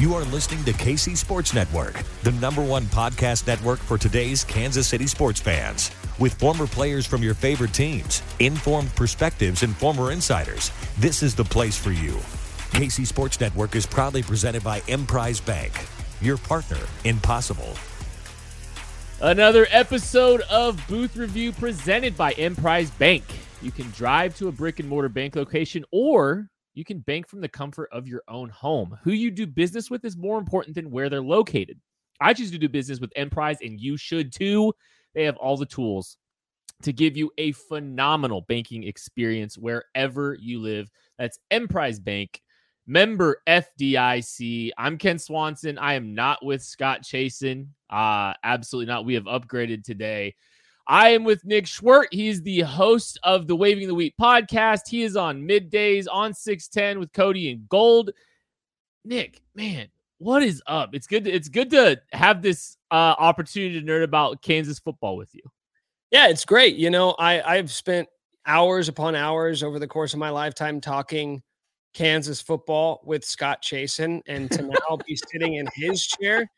You are listening to KC Sports Network, the number one podcast network for today's Kansas City sports fans. With former players from your favorite teams, informed perspectives, and former insiders, this is the place for you. KC Sports Network is proudly presented by Emprise Bank, your partner in possible. Another episode of Booth Review presented by Emprise Bank. You can drive to a brick and mortar bank location or you can bank from the comfort of your own home. Who you do business with is more important than where they're located. I choose to do business with Emprise, and you should too. They have all the tools to give you a phenomenal banking experience wherever you live. That's Emprise Bank, member FDIC. I'm Kent Swanson. I am not with Scott Chasen. Uh, absolutely not. We have upgraded today. I am with Nick Schwerdt. He's the host of the Waving the Wheat podcast. He is on middays on 610 with Cody and Gold. Nick, man, what is up? It's good. To, it's good to have this uh, opportunity to nerd about Kansas football with you. Yeah, it's great. You know, I I've spent hours upon hours over the course of my lifetime talking Kansas football with Scott Chasen, and to now be sitting in his chair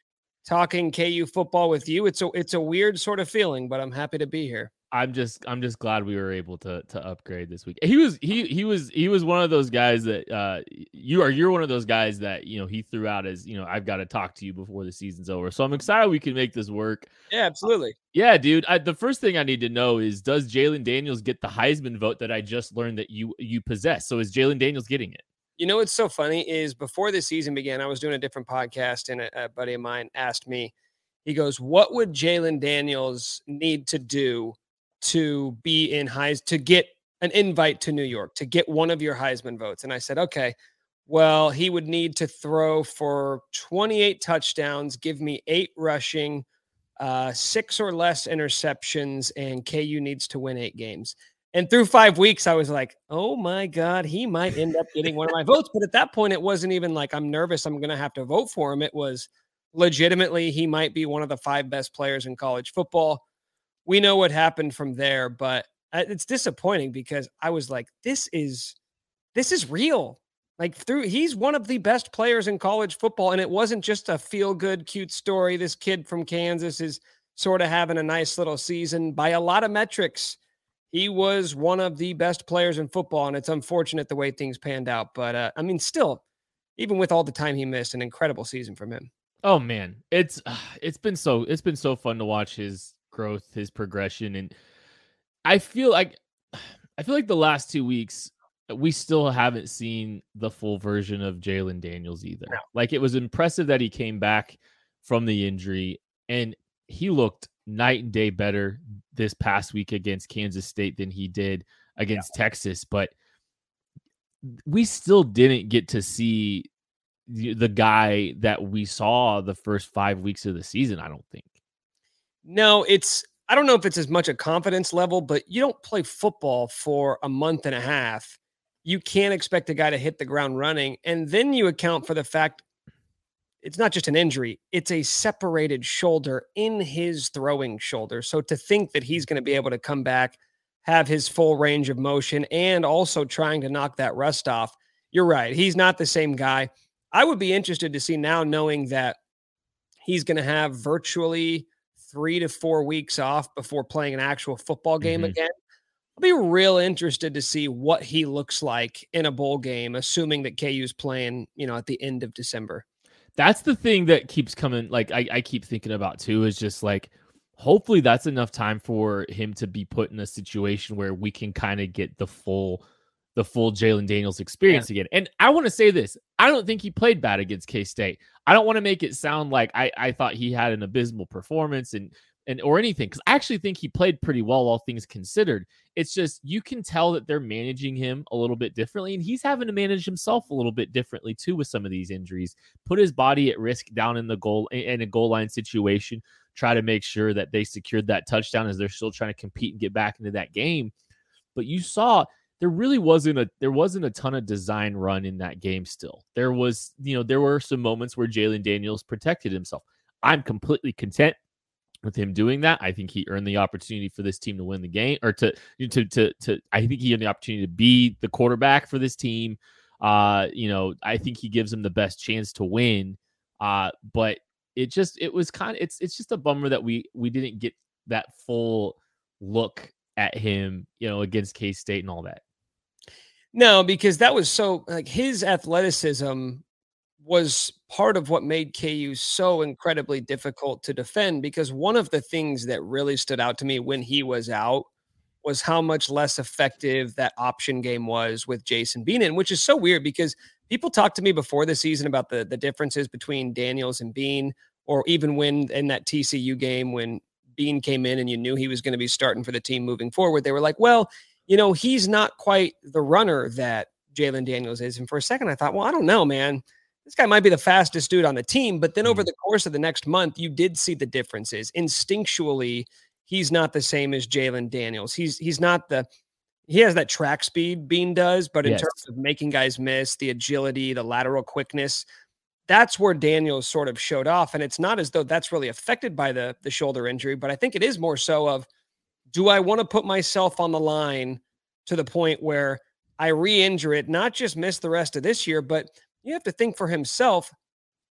talking KU football with you. It's a it's a weird sort of feeling, but I'm happy to be here. I'm just I'm just glad we were able to to upgrade this week. He was he he was he was one of those guys that uh you are you're one of those guys that you know he threw out as you know I've got to talk to you before the season's over. So I'm excited we can make this work. Yeah, absolutely. Uh, yeah, dude. I, the first thing I need to know is does Jalon Daniels get the Heisman vote that I just learned that you you possess? So is Jalon Daniels getting it? You know what's so funny is before the season began, I was doing a different podcast, and a, a buddy of mine asked me, he goes, "What would Jalon Daniels need to do to be in Heis to get an invite to New York to get one of your Heisman votes?" And I said, "Okay." Well, he would need to throw for 28 touchdowns, give me eight rushing, uh, six or less interceptions, and KU needs to win eight games. And through five weeks, I was like, oh my God, he might end up getting one of my votes. But at that point, it wasn't even like I'm nervous, I'm going to have to vote for him. It was legitimately, he might be one of the five best players in college football. We know what happened from there, but uh, it's disappointing because I was like, this is this is real. Like through he's one of the best players in college football. And it wasn't just a feel good, cute story. This kid from Kansas is sort of having a nice little season by a lot of metrics he was one of the best players in football, and it's unfortunate the way things panned out. But uh, I mean, still, even with all the time he missed, an incredible season from him. Oh man, it's uh, it's been so it's been so fun to watch his growth, his progression, and I feel like I feel like the last two weeks we still haven't seen the full version of Jalon Daniels either. No. Like it was impressive that he came back from the injury and he looked night and day better this past week against Kansas State than he did against yeah. Texas, but we still didn't get to see the guy that we saw the first 5 weeks of the season, I don't think. No, it's I don't know if it's as much a confidence level, but you don't play football for a month and a half. You can't expect a guy to hit the ground running. And then you account for the fact it's not just an injury, it's a separated shoulder in his throwing shoulder. So to think that he's going to be able to come back, have his full range of motion, and also trying to knock that rust off, you're right. He's not the same guy. I would be interested to see now, knowing that he's going to have virtually three to four weeks off before playing an actual football game Mhm. again. I'll be real interested to see what he looks like in a bowl game, assuming that KU's playing, you know, at the end of December. That's the thing that keeps coming like I, I keep thinking about too is just like hopefully that's enough time for him to be put in a situation where we can kind of get the full the full Jalon Daniels experience again. And I want to say this. I don't think he played bad against K-State. I don't want to make it sound like I, I thought he had an abysmal performance and and or anything because I actually think he played pretty well, all things considered. It's just you can tell that they're managing him a little bit differently, and he's having to manage himself a little bit differently too with some of these injuries. Put his body at risk down in the goal in a goal line situation. Try to make sure that they secured that touchdown as they're still trying to compete and get back into that game. But you saw there really wasn't a there wasn't a ton of design run in that game. Still, there was you know there were some moments where Jalon Daniels protected himself. I'm completely content with him doing that. I think he earned the opportunity for this team to win the game or to to to to I think he earned the opportunity to be the quarterback for this team. Uh, you know, I think he gives him the best chance to win. Uh, but it just it was kind of it's it's just a bummer that we we didn't get that full look at him, you know, against K State and all that. No, because that was so like his athleticism was part of what made KU so incredibly difficult to defend. Because one of the things that really stood out to me when he was out was how much less effective that option game was with Jason Bean, in, which is so weird because people talked to me before the season about the the differences between Daniels and Bean, or even when in that TCU game when Bean came in and you knew he was going to be starting for the team moving forward, they were like, well, you know, he's not quite the runner that Jalon Daniels is. And for a second, I thought, well, I don't know, man. This guy might be the fastest dude on the team. But then over Mhm. the course of the next month, you did see the differences. Instinctually, he's not the same as Jalon Daniels. He's he's not the he has that track speed Bean does, but in Yes. terms of making guys miss, the agility, the lateral quickness, that's where Daniels sort of showed off. And it's not as though that's really affected by the the shoulder injury, but I think it is more so of do I want to put myself on the line to the point where I re-injure it, not just miss the rest of this year, but you have to think for himself.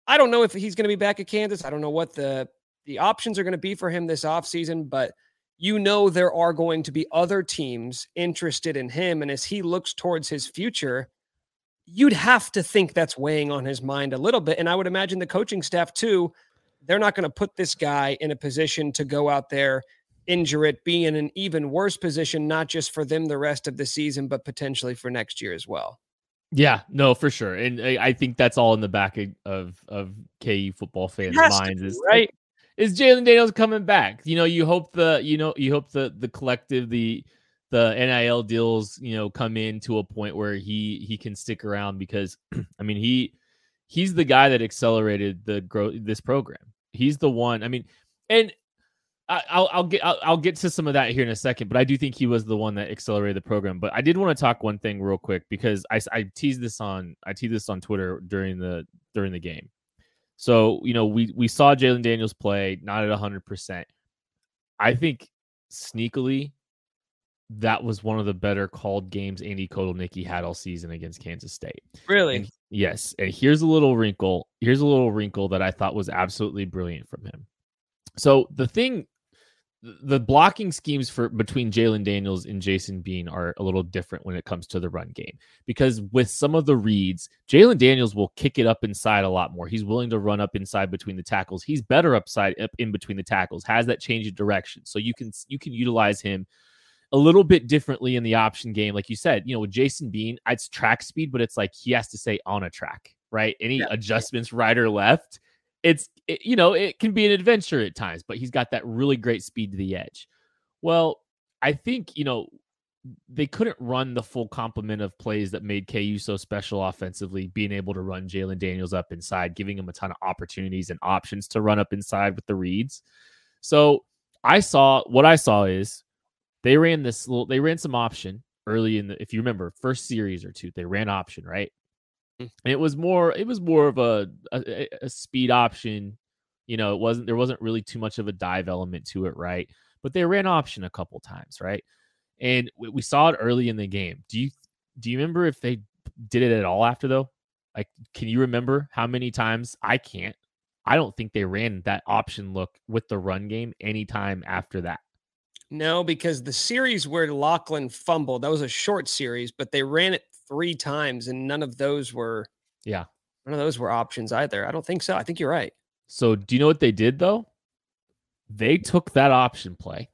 I don't know if he's going to be back at Kansas. I don't know what the the options are going to be for him this offseason, but you know there are going to be other teams interested in him and as he looks towards his future, you'd have to think that's weighing on his mind a little bit and I would imagine the coaching staff too, they're not going to put this guy in a position to go out there injure it, be in an even worse position, not just for them the rest of the season, but potentially for next year as well. Yeah, no, for sure, and I, I think that's all in the back of of, of KU football fans' minds. is right? Is Jalon Daniels coming back? You know, you hope the you know you hope the the collective the the NIL deals you know come in to a point where he he can stick around because I mean he he's the guy that accelerated the growth this program. He's the one. I mean, and I'll I'll get I'll, I'll get to some of that here in a second, but I do think he was the one that accelerated the program. But I did want to talk one thing real quick because I I teased this on I teased this on Twitter during the during the game. So you know we we saw Jalon Daniels play not at hundred percent. I think sneakily that was one of the better called games Andy Kotelnicki had all season against Kansas State. Really? And yes, and here's a little wrinkle. Here's a little wrinkle that I thought was absolutely brilliant from him. So the thing, the blocking schemes for between Jalon Daniels and Jason Bean are a little different when it comes to the run game because with some of the reads, Jalon Daniels will kick it up inside a lot more. He's willing to run up inside between the tackles. He's better upside up in between the tackles. Has that change of direction, so you can you can utilize him a little bit differently in the option game. Like you said, you know, with Jason Bean, it's track speed, but it's like he has to say on a track, right? Any Yeah. adjustments right or left, it's, it, you know, it can be an adventure at times, but he's got that really great speed to the edge. Well, I think, you know, they couldn't run the full complement of plays that made KU so special offensively, being able to run Jalon Daniels up inside, giving him a ton of opportunities and options to run up inside with the reads. So I saw what I saw is they ran this little they ran some option early in the if you remember first series or two they ran option right. It was more it was more of a, a a speed option you know it wasn't there wasn't really too much of a dive element to it right? But they ran option a couple times right? And we, we saw it early in the game. Do you do you remember if they did it at all after though? Like can you remember how many times? I can't. I don't think they ran that option look with the run game anytime after that. No, because the series where Lachlan fumbled, that was a short series, but they ran it three times and none of those were yeah. None of those were options either. I don't think so. I think you're right. So do you know what they did though? They took that option play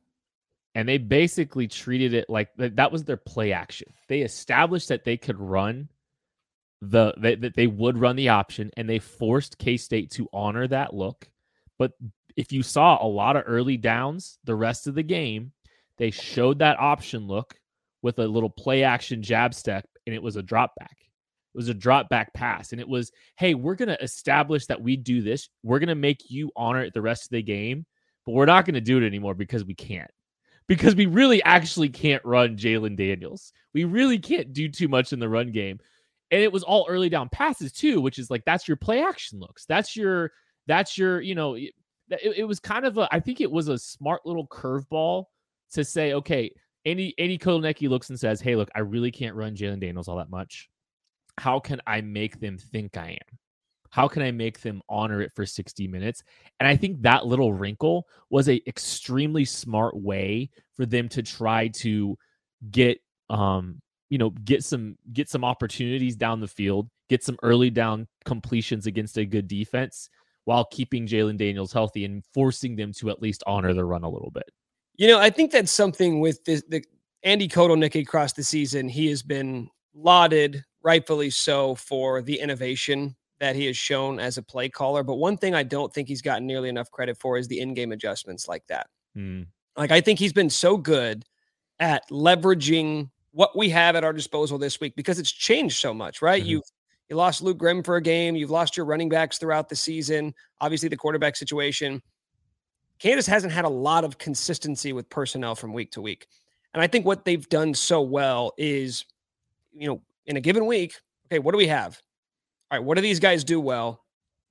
and they basically treated it like that was their play action. They established that they could run the that they would run the option and they forced K-State to honor that look. But if you saw a lot of early downs the rest of the game, they showed that option look with a little play action jab step and it was a drop back. It was a drop back pass and it was, "Hey, we're going to establish that we do this. We're going to make you honor it the rest of the game, but we're not going to do it anymore because we can't." Because we really actually can't run Jalon Daniels. We really can't do too much in the run game and it was all early down passes too, which is like that's your play action looks. That's your that's your you know it, it was kind of a I think it was a smart little curveball to say okay. Andy Andy looks and says, "Hey, look, I really can't run Jalon Daniels all that much. How can I make them think I am? How can I make them honor it for 60 minutes?" And I think that little wrinkle was a extremely smart way for them to try to get um you know get some get some opportunities down the field, get some early down completions against a good defense while keeping Jalon Daniels healthy and forcing them to at least honor the run a little bit. You know, I think that's something with the, the Andy Kotelnicki across the season. He has been lauded, rightfully so, for the innovation that he has shown as a play caller. But one thing I don't think he's gotten nearly enough credit for is the in-game adjustments like that. Mm. Like I think he's been so good at leveraging what we have at our disposal this week because it's changed so much, right? Mm-hmm. You've you lost Luke Grimm for a game, you've lost your running backs throughout the season, obviously the quarterback situation. Kansas hasn't had a lot of consistency with personnel from week to week. And I think what they've done so well is, you know, in a given week, okay, what do we have? All right, what do these guys do well?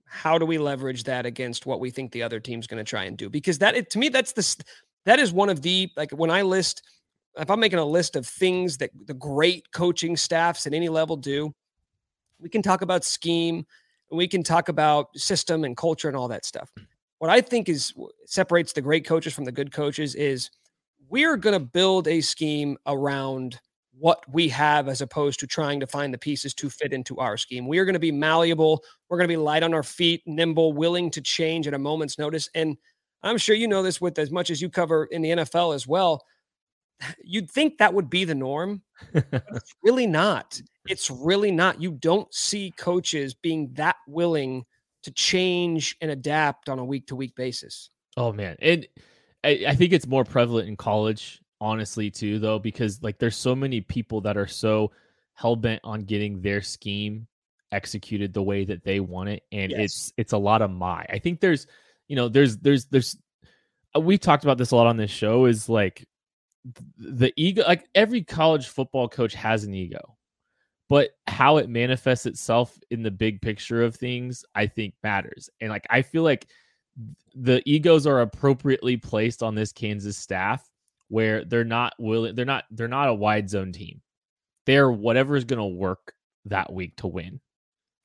How do we leverage that against what we think the other team's going to try and do? Because that, to me, that's the that is one of the like when I list if I'm making a list of things that the great coaching staffs at any level do, we can talk about scheme, we can talk about system and culture and all that stuff. What I think is separates the great coaches from the good coaches is we're going to build a scheme around what we have as opposed to trying to find the pieces to fit into our scheme. We are going to be malleable. We're going to be light on our feet, nimble, willing to change at a moment's notice. And I'm sure you know this with as much as you cover in the NFL as well you'd think that would be the norm. it's really not. It's really not. You don't see coaches being that willing to change and adapt on a week to week basis. Oh man. And I, I think it's more prevalent in college, honestly, too, though, because like there's so many people that are so hell bent on getting their scheme executed the way that they want it. And yes. it's it's a lot of my. I think there's you know, there's there's there's uh, we talked about this a lot on this show is like the ego like every college football coach has an ego but how it manifests itself in the big picture of things i think matters and like i feel like the egos are appropriately placed on this kansas staff where they're not willing they're not they're not a wide zone team they're whatever is going to work that week to win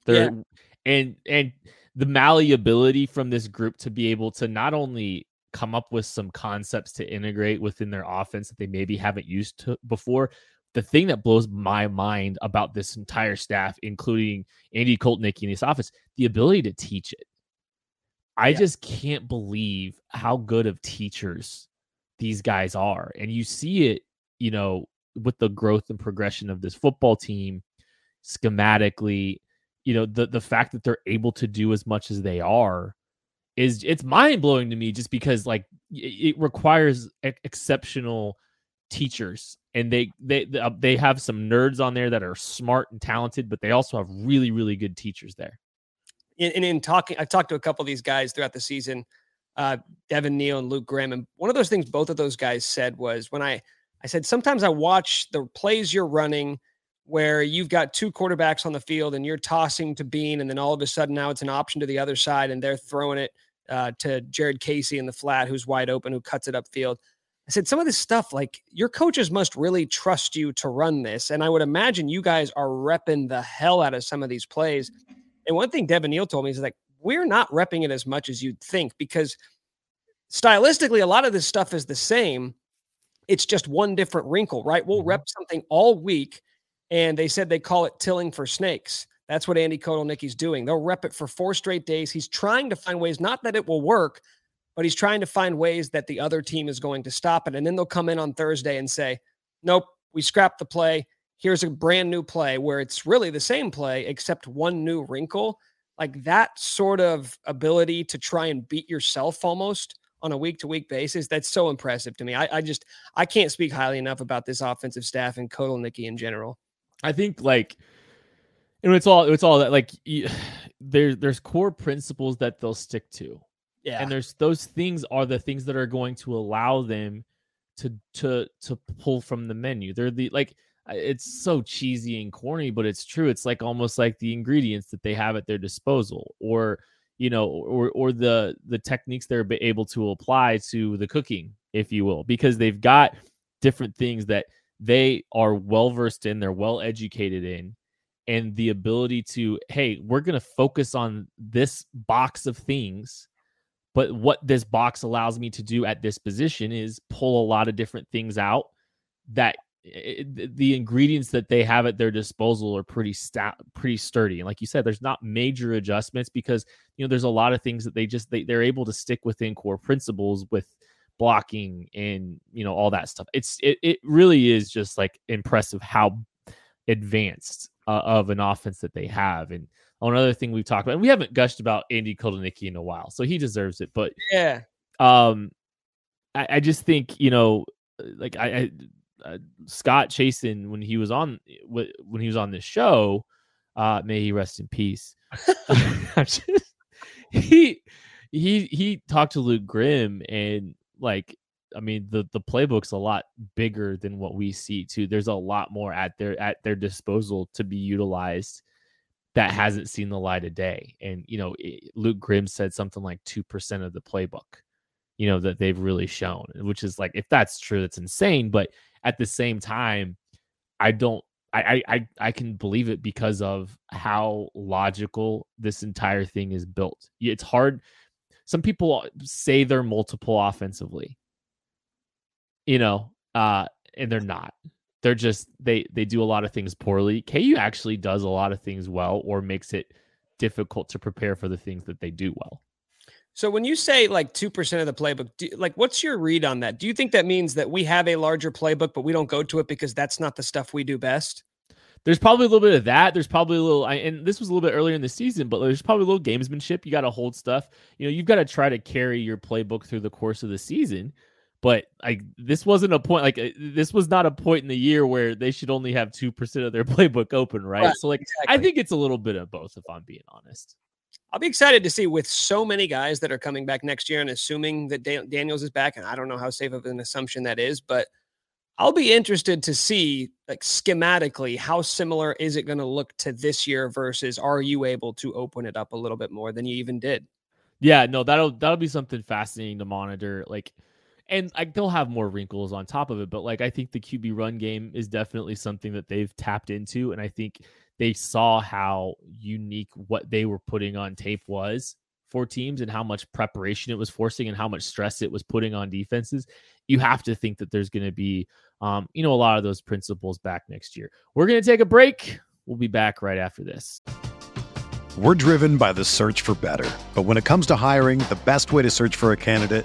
they're yeah. and and the malleability from this group to be able to not only come up with some concepts to integrate within their offense that they maybe haven't used to before. The thing that blows my mind about this entire staff, including Andy Kotelnicki in this office, the ability to teach it. I yeah. just can't believe how good of teachers these guys are. And you see it, you know, with the growth and progression of this football team schematically, you know, the the fact that they're able to do as much as they are is it's mind blowing to me just because like it requires exceptional teachers and they they uh, they have some nerds on there that are smart and talented but they also have really really good teachers there and in, in talking i've talked to a couple of these guys throughout the season uh devin neal and luke Grimm, and one of those things both of those guys said was when i i said sometimes i watch the plays you're running where you've got two quarterbacks on the field and you're tossing to bean and then all of a sudden now it's an option to the other side and they're throwing it uh, to Jared Casey in the flat, who's wide open, who cuts it upfield. I said, some of this stuff, like your coaches must really trust you to run this. And I would imagine you guys are repping the hell out of some of these plays. And one thing Devin Neal told me is like, we're not repping it as much as you'd think because stylistically, a lot of this stuff is the same. It's just one different wrinkle, right? We'll mm-hmm. rep something all week, and they said they call it tilling for snakes. That's what Andy Kotelnicki's doing. They'll rep it for four straight days. He's trying to find ways, not that it will work, but he's trying to find ways that the other team is going to stop it. And then they'll come in on Thursday and say, nope, we scrapped the play. Here's a brand new play where it's really the same play, except one new wrinkle. Like that sort of ability to try and beat yourself almost on a week to week basis, that's so impressive to me. I, I, just, I can't speak highly enough about this offensive staff and Kotelnicki in general. I think like and it's all it's all that like there's there's core principles that they'll stick to yeah. And there's those things are the things that are going to allow them to to to pull from the menu. They're the like it's so cheesy and corny but it's true. It's like almost like the ingredients that they have at their disposal or you know or or the the techniques they're able to apply to the cooking if you will because they've got different things that they are well versed in they're well educated in and the ability to hey we're going to focus on this box of things but what this box allows me to do at this position is pull a lot of different things out that it, eh, the ingredients that they have at their disposal are pretty sta- pretty sturdy and like you said there's not major adjustments because you know there's a lot of things that they just they, they're able to stick within core principles with blocking and you know all that stuff it's it, it really is just like impressive how advanced uh, of an offense that they have. And another thing we've talked about, and we haven't gushed about Andy Kotelnicki in a while, so he deserves it. But yeah, um, I, I just think you know, like I, I uh, Scott Chasen when he was on when he was on this show, uh, may he rest in peace. just, he he he talked to Luke Grimm and like I mean, the the playbook's a lot bigger than what we see too. There's a lot more at their at their disposal to be utilized that hasn't seen the light of day. And you know, it, Luke Grimm said something like two percent of the playbook, you know, that they've really shown, which is like if that's true, that's insane. But at the same time, I don't. I, I I can believe it because of how logical this entire thing is built. It's hard. Some people say they're multiple offensively you know, uh, and they're not. They're just they they do a lot of things poorly. KU actually does a lot of things well, or makes it difficult to prepare for the things that they do well. So when you say like two percent of the playbook, do, like what's your read on that? Do you think that means that we have a larger playbook, but we don't go to it because that's not the stuff we do best? There's probably a little bit of that. There's probably a little, and this was a little bit earlier in the season, but there's probably a little gamesmanship. You got to hold stuff. You know, you've got to try to carry your playbook through the course of the season but like this wasn't a point like uh, this was not a point in the year where they should only have 2% of their playbook open right, right so like exactly. i think it's a little bit of both if i'm being honest. I'll be excited to see with so many guys that are coming back next year and assuming that daniels is back and i don't know how safe of an assumption that is but i'll be interested to see like schematically how similar is it going to look to this year versus are you able to open it up a little bit more than you even did? Yeah no that'll that'll be something fascinating to monitor like and like they'll have more wrinkles on top of it but like i think the qb run game is definitely something that they've tapped into and i think they saw how unique what they were putting on tape was for teams and how much preparation it was forcing and how much stress it was putting on defenses. You have to think that there's going to be um, you know a lot of those principles back next year. We're going to take a break. We'll be back right after this. We're driven by the search for better but when it comes to hiring the best way to search for a candidate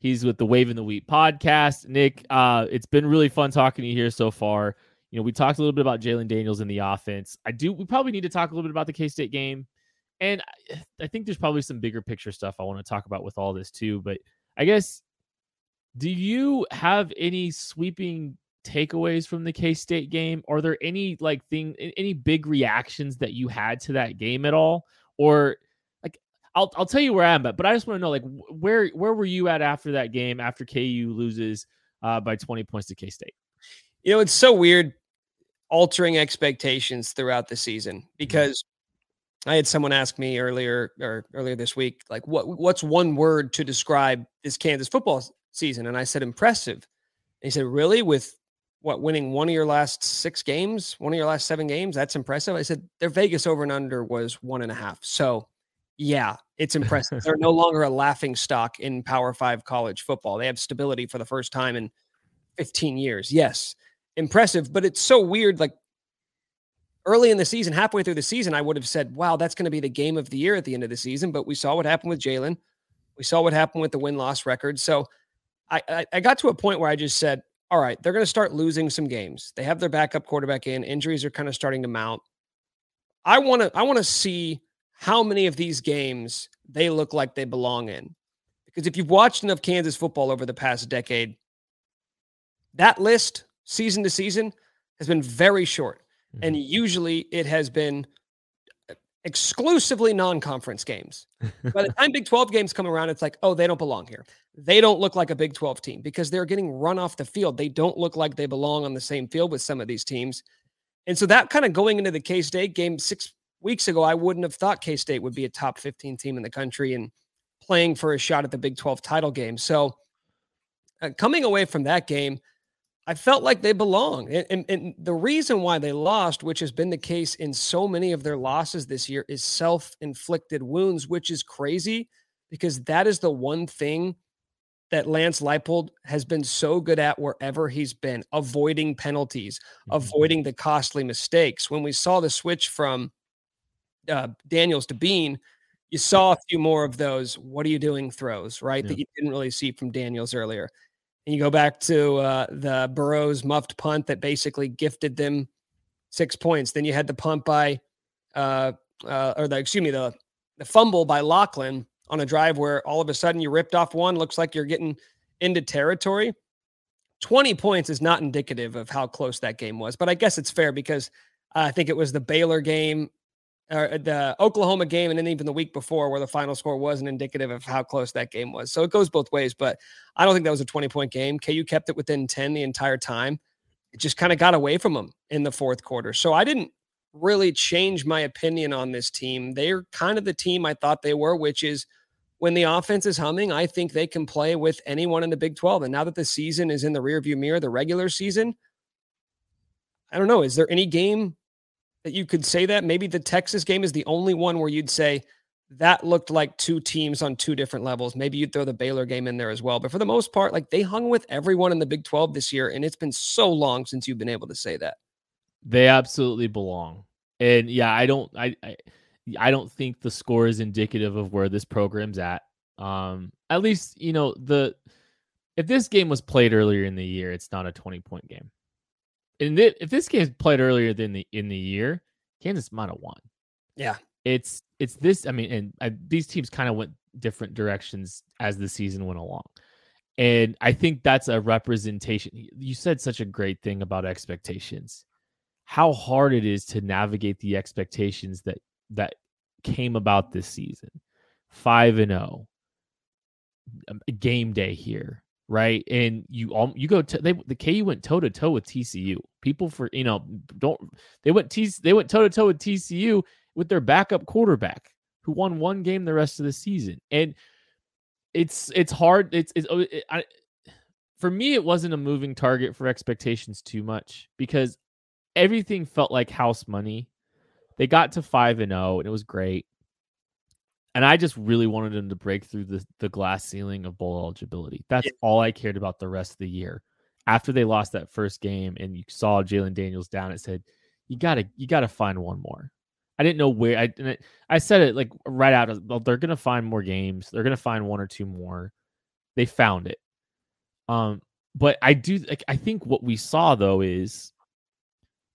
He's with the Waving the Wheat podcast. Nick, uh, it's been really fun talking to you here so far. You know, we talked a little bit about Jalon Daniels in the offense. I do. We probably need to talk a little bit about the K State game, and I, I think there's probably some bigger picture stuff I want to talk about with all this too. But I guess, do you have any sweeping takeaways from the K State game? Are there any like thing, any big reactions that you had to that game at all, or I'll I'll tell you where I'm at, but I just want to know like where where were you at after that game after KU loses uh, by 20 points to K State? You know, it's so weird altering expectations throughout the season mm-hmm. because. I had someone ask me earlier or earlier this week, like what what's one word to describe this Kansas football season? And I said impressive. And he said, Really? With what winning one of your last six games, one of your last seven games? That's impressive. I said their Vegas over and under was one and a half. So yeah, it's impressive. They're no longer a laughing stock in Power Five college football. They have stability for the first time in 15 years. Yes, impressive, but it's so weird. Like early in the season, halfway through the season, I would have said, wow, that's going to be the game of the year at the end of the season. But we saw what happened with Jalon. We saw what happened with the win loss record. So I, I, I got to a point where I just said, all right, they're going to start losing some games. They have their backup quarterback in. Injuries are kind of starting to mount. I want to I want to see how many of these games they look like they belong in. Because if you've watched enough Kansas football over the past decade, that list, season to season, has been very short. Mm-hmm. And usually it has been uh, exclusively non conference games. By the time Big 12 games come around, it's like, oh, they don't belong here. They don't look like a Big 12 team because they're getting run off the field. They don't look like they belong on the same field with some of these teams. And so that kind of going into the K State game, six weeks ago, I wouldn't have thought K State would be a top 15 team in the country and playing for a shot at the Big 12 title game. So, uh, coming away from that game, I felt like they belong. And, and, and, the reason why they lost, which has been the case in so many of their losses this year, is self inflicted wounds, which is crazy because that is the one thing that Lance Leipold has been so good at wherever he's been, avoiding penalties, mm-hmm. avoiding the costly mistakes. When we saw the switch from uh, Daniels to Bean, you saw a few more of those. What are you doing? Throws right yeah. that you didn't really see from Daniels earlier. And you go back to uh, the Burrows muffed punt that basically gifted them six points. Then you had the punt by, uh, uh, or the excuse me, the the fumble by Lachlan on a drive where all of a sudden you ripped off one. Looks like you're getting into territory. 20 points is not indicative of how close that game was, but I guess it's fair because I think it was the Baylor game or uh, the Oklahoma game, and then even the week before, where the final score wasn't indicative of how close that game was. So it goes both ways, but I don't think that was a 20 point game. KU kept it within 10 the entire time. It just kind of got away from them in the fourth quarter. So I didn't really change my opinion on this team. They're kind of the team I thought they were, which is when the offense is humming, I think they can play with anyone in the Big 12. And now that the season is in the rearview mirror, the regular season, I don't know. Is there any game that you could say that? Maybe the Texas game is the only one where you'd say that looked like two teams on two different levels. Maybe you'd throw the Baylor game in there as well. But for the most part, like they hung with everyone in the Big 12 this year. And it's been so long since you've been able to say that. They absolutely belong. And yeah, I don't I I, I don't think the score is indicative of where this program's at. Um at least, you know, the if this game was played earlier in the year, it's not a 20 point game. And if this game is played earlier than the in the year, Kansas might have won. Yeah. It's it's this. I mean, and I, these teams kind of went different directions as the season went along, and I think that's a representation. You said such a great thing about expectations, how hard it is to navigate the expectations that that came about this season. Five and zero, oh, game day here, right? And you all you go to they the KU went toe to toe with TCU. People for you know don't they went T they went toe to toe with TCU with their backup quarterback who won one game the rest of the season. And it's it's hard. It's it's oh, it, I, for me. It wasn't a moving target for expectations too much because everything felt like house money. They got to five and zero, oh, and it was great. And I just really wanted them to break through the, the glass ceiling of bowl eligibility. That's yeah. all I cared about the rest of the year. After they lost that first game and you saw Jalon Daniels down, it said, you gotta you gotta find one more. I didn't know where I I said it like right out. Well, they're gonna find more games. They're gonna find one or two more. They found it. Um, but I do like I think what we saw though is,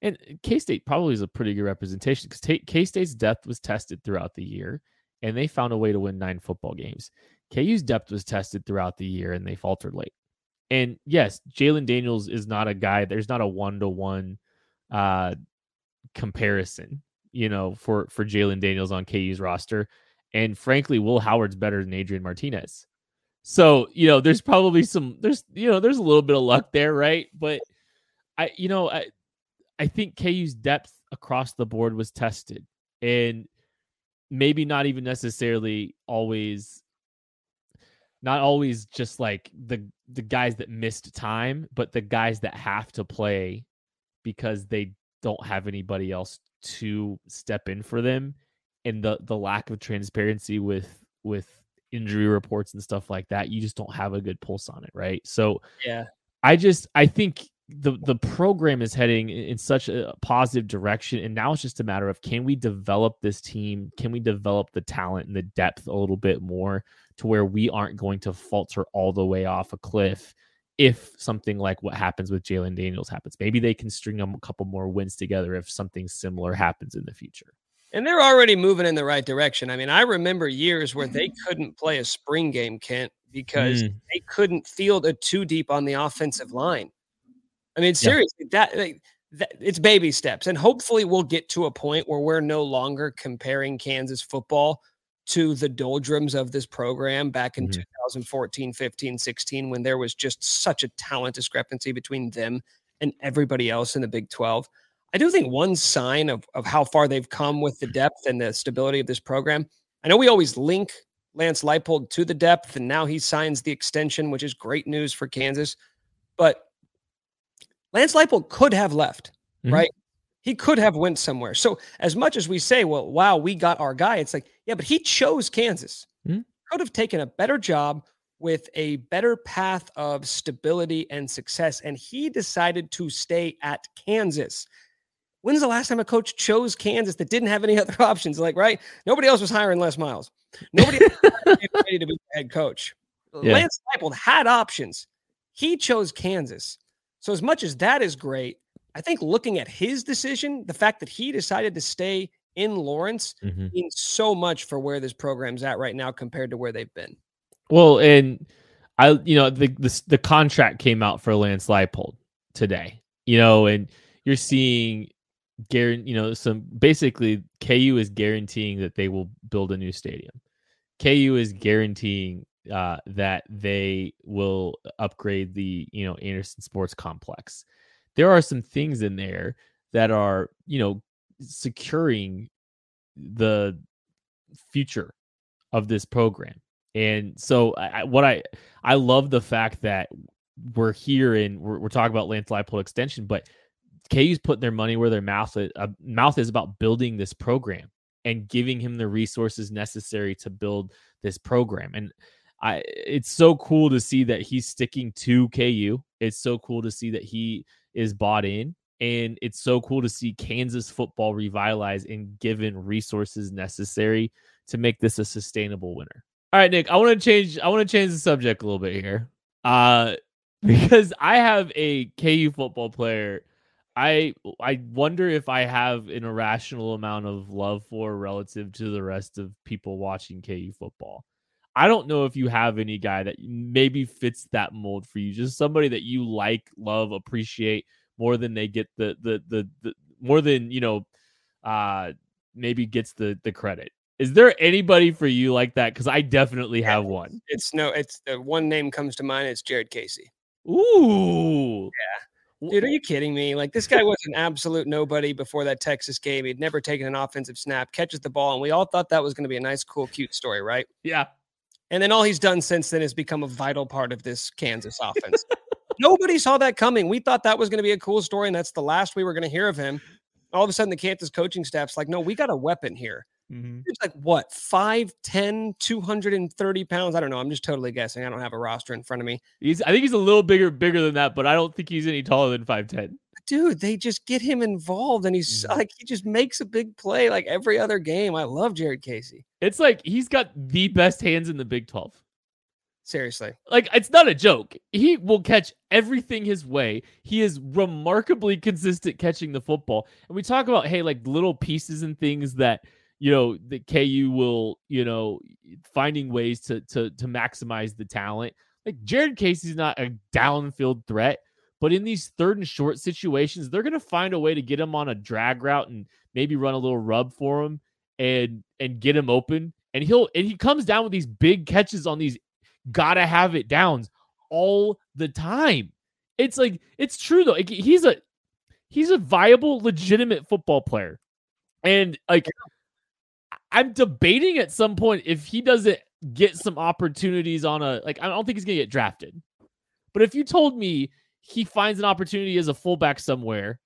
and K State probably is a pretty good representation because K State's depth was tested throughout the year, and they found a way to win nine football games. KU's depth was tested throughout the year, and they faltered late. And yes, Jalon Daniels is not a guy. There's not a one to one comparison you know, for for Jalon Daniels on KU's roster. And frankly, Will Howard's better than Adrian Martinez. So, you know, there's probably some there's you know, there's a little bit of luck there, right? But I you know, I I think KU's depth across the board was tested. And maybe not even necessarily always not always just like the the guys that missed time, but the guys that have to play because they don't have anybody else to step in for them and the the lack of transparency with with injury reports and stuff like that you just don't have a good pulse on it right? So yeah. I just i think the the program is heading in such a positive direction and now it's just a matter of can we develop this team can we develop the talent and the depth a little bit more to where we aren't going to falter all the way off a cliff if something like what happens with jalon Daniels happens. Maybe they can string them a couple more wins together if something similar happens in the future. And they're already moving in the right direction. I mean, I remember years where they couldn't play a spring game, Kent, because mm. they couldn't field a two deep on the offensive line. I mean, seriously, yeah. that, like, that it's baby steps. And hopefully we'll get to a point where we're no longer comparing Kansas football to the doldrums of this program back in mm-hmm. 2014, 15, 16, when there was just such a talent discrepancy between them and everybody else in the Big 12. I do think one sign of, of how far they've come with the depth and the stability of this program. I know we always link Lance Leipold to the depth, and now he signs the extension, which is great news for Kansas. But Lance Leipold could have left, mm-hmm. right? He could have went somewhere. So as much as we say, well, wow, we got our guy, it's like, yeah, but he chose Kansas. Mm-hmm. Could have taken a better job with a better path of stability and success. And he decided to stay at Kansas. When's the last time a coach chose Kansas that didn't have any other options? Like, right? Nobody else was hiring Les Miles. Nobody ready to be head coach. Yeah. Lance Leipold had options. He chose Kansas. So as much as that is great, I think looking at his decision, the fact that he decided to stay in Lawrence mm-hmm. means so much for where this program's at right now compared to where they've been. Well, and I, you know, the the, the contract came out for Lance Leipold today, you know, and you're seeing you know, some basically KU is guaranteeing that they will build a new stadium. KU is guaranteeing uh, that they will upgrade the, you know, Anderson Sports Complex there are some things in there that are, you know, securing the future of this program. And so, I, what I I love the fact that we're here and we're, we're talking about Lance Leipold extension, but KU's putting their money where their mouth is, uh, mouth is about building this program. and giving him the resources necessary to build this program. And I it's so cool to see that he's sticking to KU. It's so cool to see that he is bought in and it's so cool to see Kansas football revitalize and given resources necessary to make this a sustainable winner. All right, Nick, I want to change I want to change the subject a little bit here. Uh because I have a KU football player I I wonder if I have an irrational amount of love for relative to the rest of people watching KU football. I don't know if you have any guy that maybe fits that mold for you. Just somebody that you like, love, appreciate more than they get the the the, the more than you know uh maybe gets the the credit. Is there anybody for you like that? Because I definitely have one. It's no, it's the one name comes to mind. It's Jared Casey. Ooh, yeah. Dude, are you kidding me? Like this guy was an absolute nobody before that Texas game. He'd never taken an offensive snap, catches the ball, and we all thought that was going to be a nice, cool, cute story, right? yeah, And then all he's done since then is become a vital part of this Kansas offense. Nobody saw that coming. We thought that was going to be a cool story, and that's the last we were going to hear of him. All of a sudden, the Kansas coaching staff's like, no, we got a weapon here. Mhm. It's like what, 5'10, 230 pounds? I don't know. I'm just totally guessing. I don't have a roster in front of me. he's. I think he's a little bigger bigger than that, but I don't think he's any taller than five ten. Dude, they just get him involved and he's Mhm. like, he just makes a big play like every other game. I love Jared Casey. It's like he's got the best hands in the Big Twelve. Seriously. like it's not a joke. He will catch everything his way. He is remarkably consistent catching the football. And we talk about hey, like little pieces and things that you know the KU will you know finding ways to to to maximize the talent. Like Jared Casey's not a downfield threat, but in these third and short situations, they're gonna find a way to get him on a drag route and maybe run a little rub for him and and get him open. And he'll and he comes down with these big catches on these gotta have it downs all the time. It's like it's true though. Like, he's a he's a viable, legitimate football player, and like I'm debating at some point if he doesn't get some opportunities on a like I don't think he's gonna get drafted, but if you told me he finds an opportunity as a fullback somewhere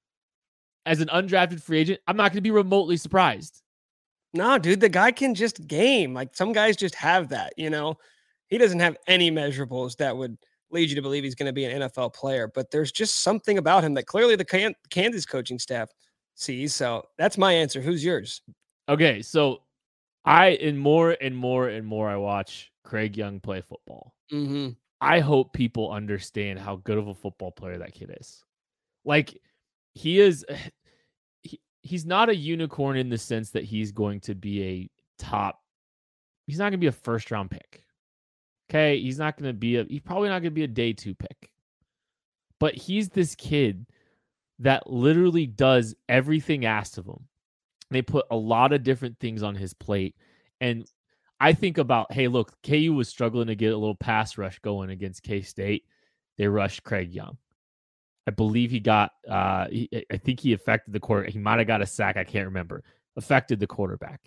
as an undrafted free agent, I'm not gonna be remotely surprised. No, dude, the guy can just game. Like some guys just have that, you know. He doesn't have any measurables that would lead you to believe he's going to be an NFL player, but there's just something about him that clearly the Kan- Kansas coaching staff sees. So that's my answer. Who's yours? Okay, so I and more and more and more I watch Craig Young play football. Mm-hmm. I hope people understand how good of a football player that kid is. Like he is he, he's not a unicorn in the sense that he's going to be a top he's not going to be a first round pick. Okay, he's not going to be a he's probably not going to be a day 2 pick. But he's this kid that literally does everything asked of him. They put a lot of different things on his plate and I think about, hey, look, KU was struggling to get a little pass rush going against K State. They rushed Craig Young. I believe he got, uh, he, I think he affected the quarter. He might have got a sack. I can't remember. Affected the quarterback.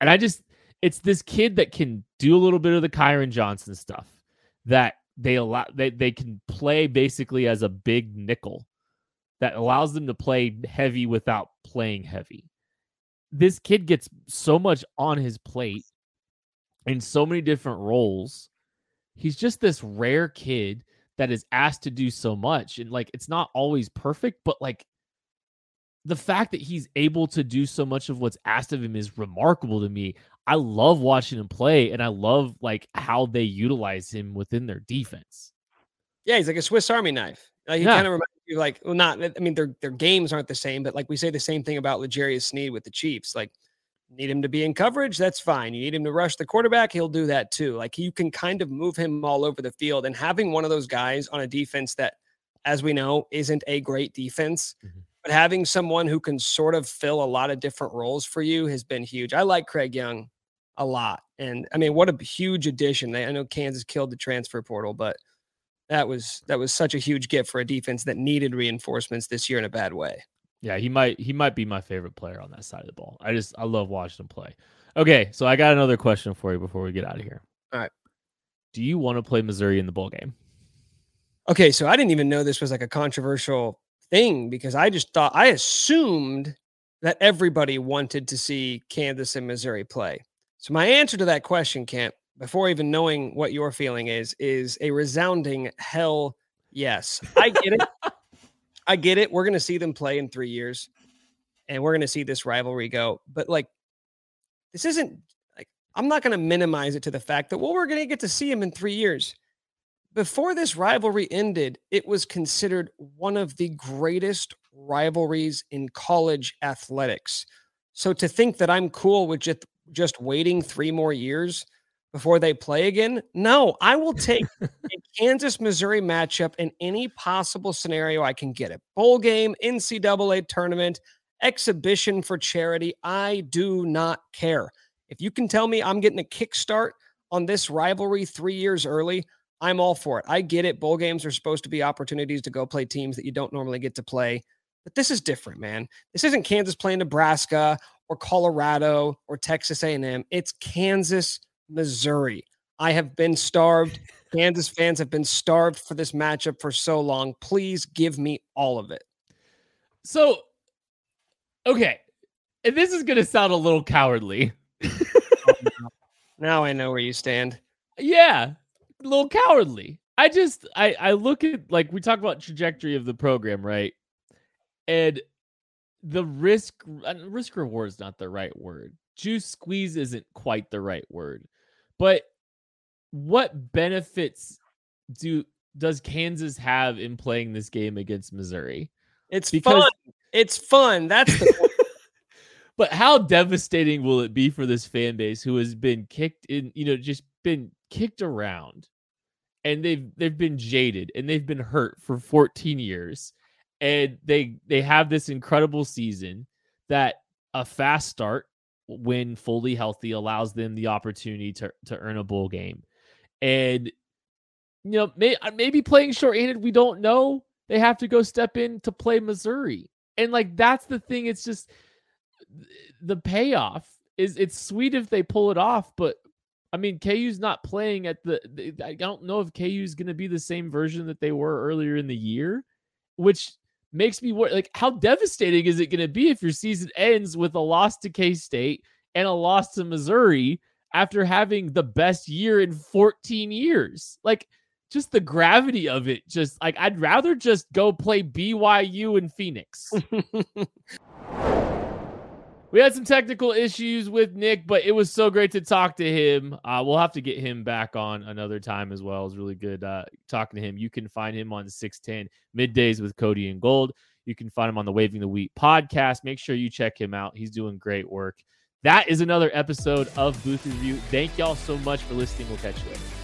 And I just, it's this kid that can do a little bit of the Kyron Johnson stuff that they allow, they, they can play basically as a big nickel that allows them to play heavy without playing heavy. This kid gets so much on his plate in so many different roles. He's just this rare kid that is asked to do so much. And like, it's not always perfect, but like, the fact that he's able to do so much of what's asked of him is remarkable to me. I love watching him play and I love like how they utilize him within their defense. Yeah, he's like a Swiss Army knife. Like he Yeah. kind of reminds you, like, well, not. I mean, their their games aren't the same, but like we say the same thing about L'Jarius Sneed with the Chiefs. Like, need him to be in coverage, that's fine. You need him to rush the quarterback, he'll do that too. Like you can kind of move him all over the field, and having one of those guys on a defense that, as we know, isn't a great defense, Mhm. but having someone who can sort of fill a lot of different roles for you has been huge. I like Craig Young a lot, and I mean, what a huge addition. I know Kansas killed the transfer portal, but that was that was such a huge gift for a defense that needed reinforcements this year in a bad way. Yeah, he might he might be my favorite player on that side of the ball. I just I love watching him play. Okay, so I got another question for you before we get out of here. All right. Do you want to play Missouri in the bowl game? Okay, so I didn't even know this was like a controversial thing because I just thought I assumed that everybody wanted to see Kansas and Missouri play. So my answer to that question, Kent, before even knowing what your feeling is, is a resounding hell yes. I get it. I get it. We're going to see them play in three years, and we're going to see this rivalry go. But like, this isn't like I'm not going to minimize it to the fact that well, we're going to get to see him in three years. Before this rivalry ended, it was considered one of the greatest rivalries in college athletics. So to think that I'm cool with just just waiting three more years before they play again, no, I will take a Kansas Missouri matchup in any possible scenario I can get it. Bowl game, NCAA tournament, exhibition for charity. I do not care. If you can tell me I'm getting a kickstart on this rivalry three years early, I'm all for it. I get it. Bowl games are supposed to be opportunities to go play teams that you don't normally get to play. But this is different, man. This isn't Kansas playing Nebraska or Colorado or Texas A&M. It's Kansas, Missouri. I have been starved. Kansas fans have been starved for this matchup for so long. Please give me all of it. So, okay. And this is going to sound a little cowardly. Oh, now I know where you stand. Yeah, a little cowardly. I just I I look at like we talk about trajectory of the program, right? And the risk risk reward is not the right word. Juice squeeze isn't quite the right word. But what benefits do does Kansas have in playing this game against Missouri? It's because fun. It's fun. That's the But how devastating will it be for this fan base who has been kicked in, you know, just been kicked around and they've they've been jaded and they've been hurt for 14 years and they they have this incredible season that a fast start when fully healthy allows them the opportunity to to earn a bowl game and you know may, uh, maybe playing shorthanded we don't know they have to go step in to play missouri and like that's the thing it's just the payoff is it's sweet if they pull it off but I mean, KU's not playing at the. I don't know if KU's going to be the same version that they were earlier in the year, which makes me worry. Like, how devastating is it going to be if your season ends with a loss to K State and a loss to Missouri after having the best year in 14 years? Like, just the gravity of it. Just like, I'd rather just go play BYU in Phoenix. we had some technical issues with Nick, but it was so great to talk to him. Uh, we'll have to get him back on another time as well. It was really good uh, talking to him. You can find him on 610 middays with Cody and Gold. You can find him on the Waving the Wheat podcast. Make sure you check him out. He's doing great work. That is another episode of Booth Review. Thank y'all so much for listening. We'll catch you later.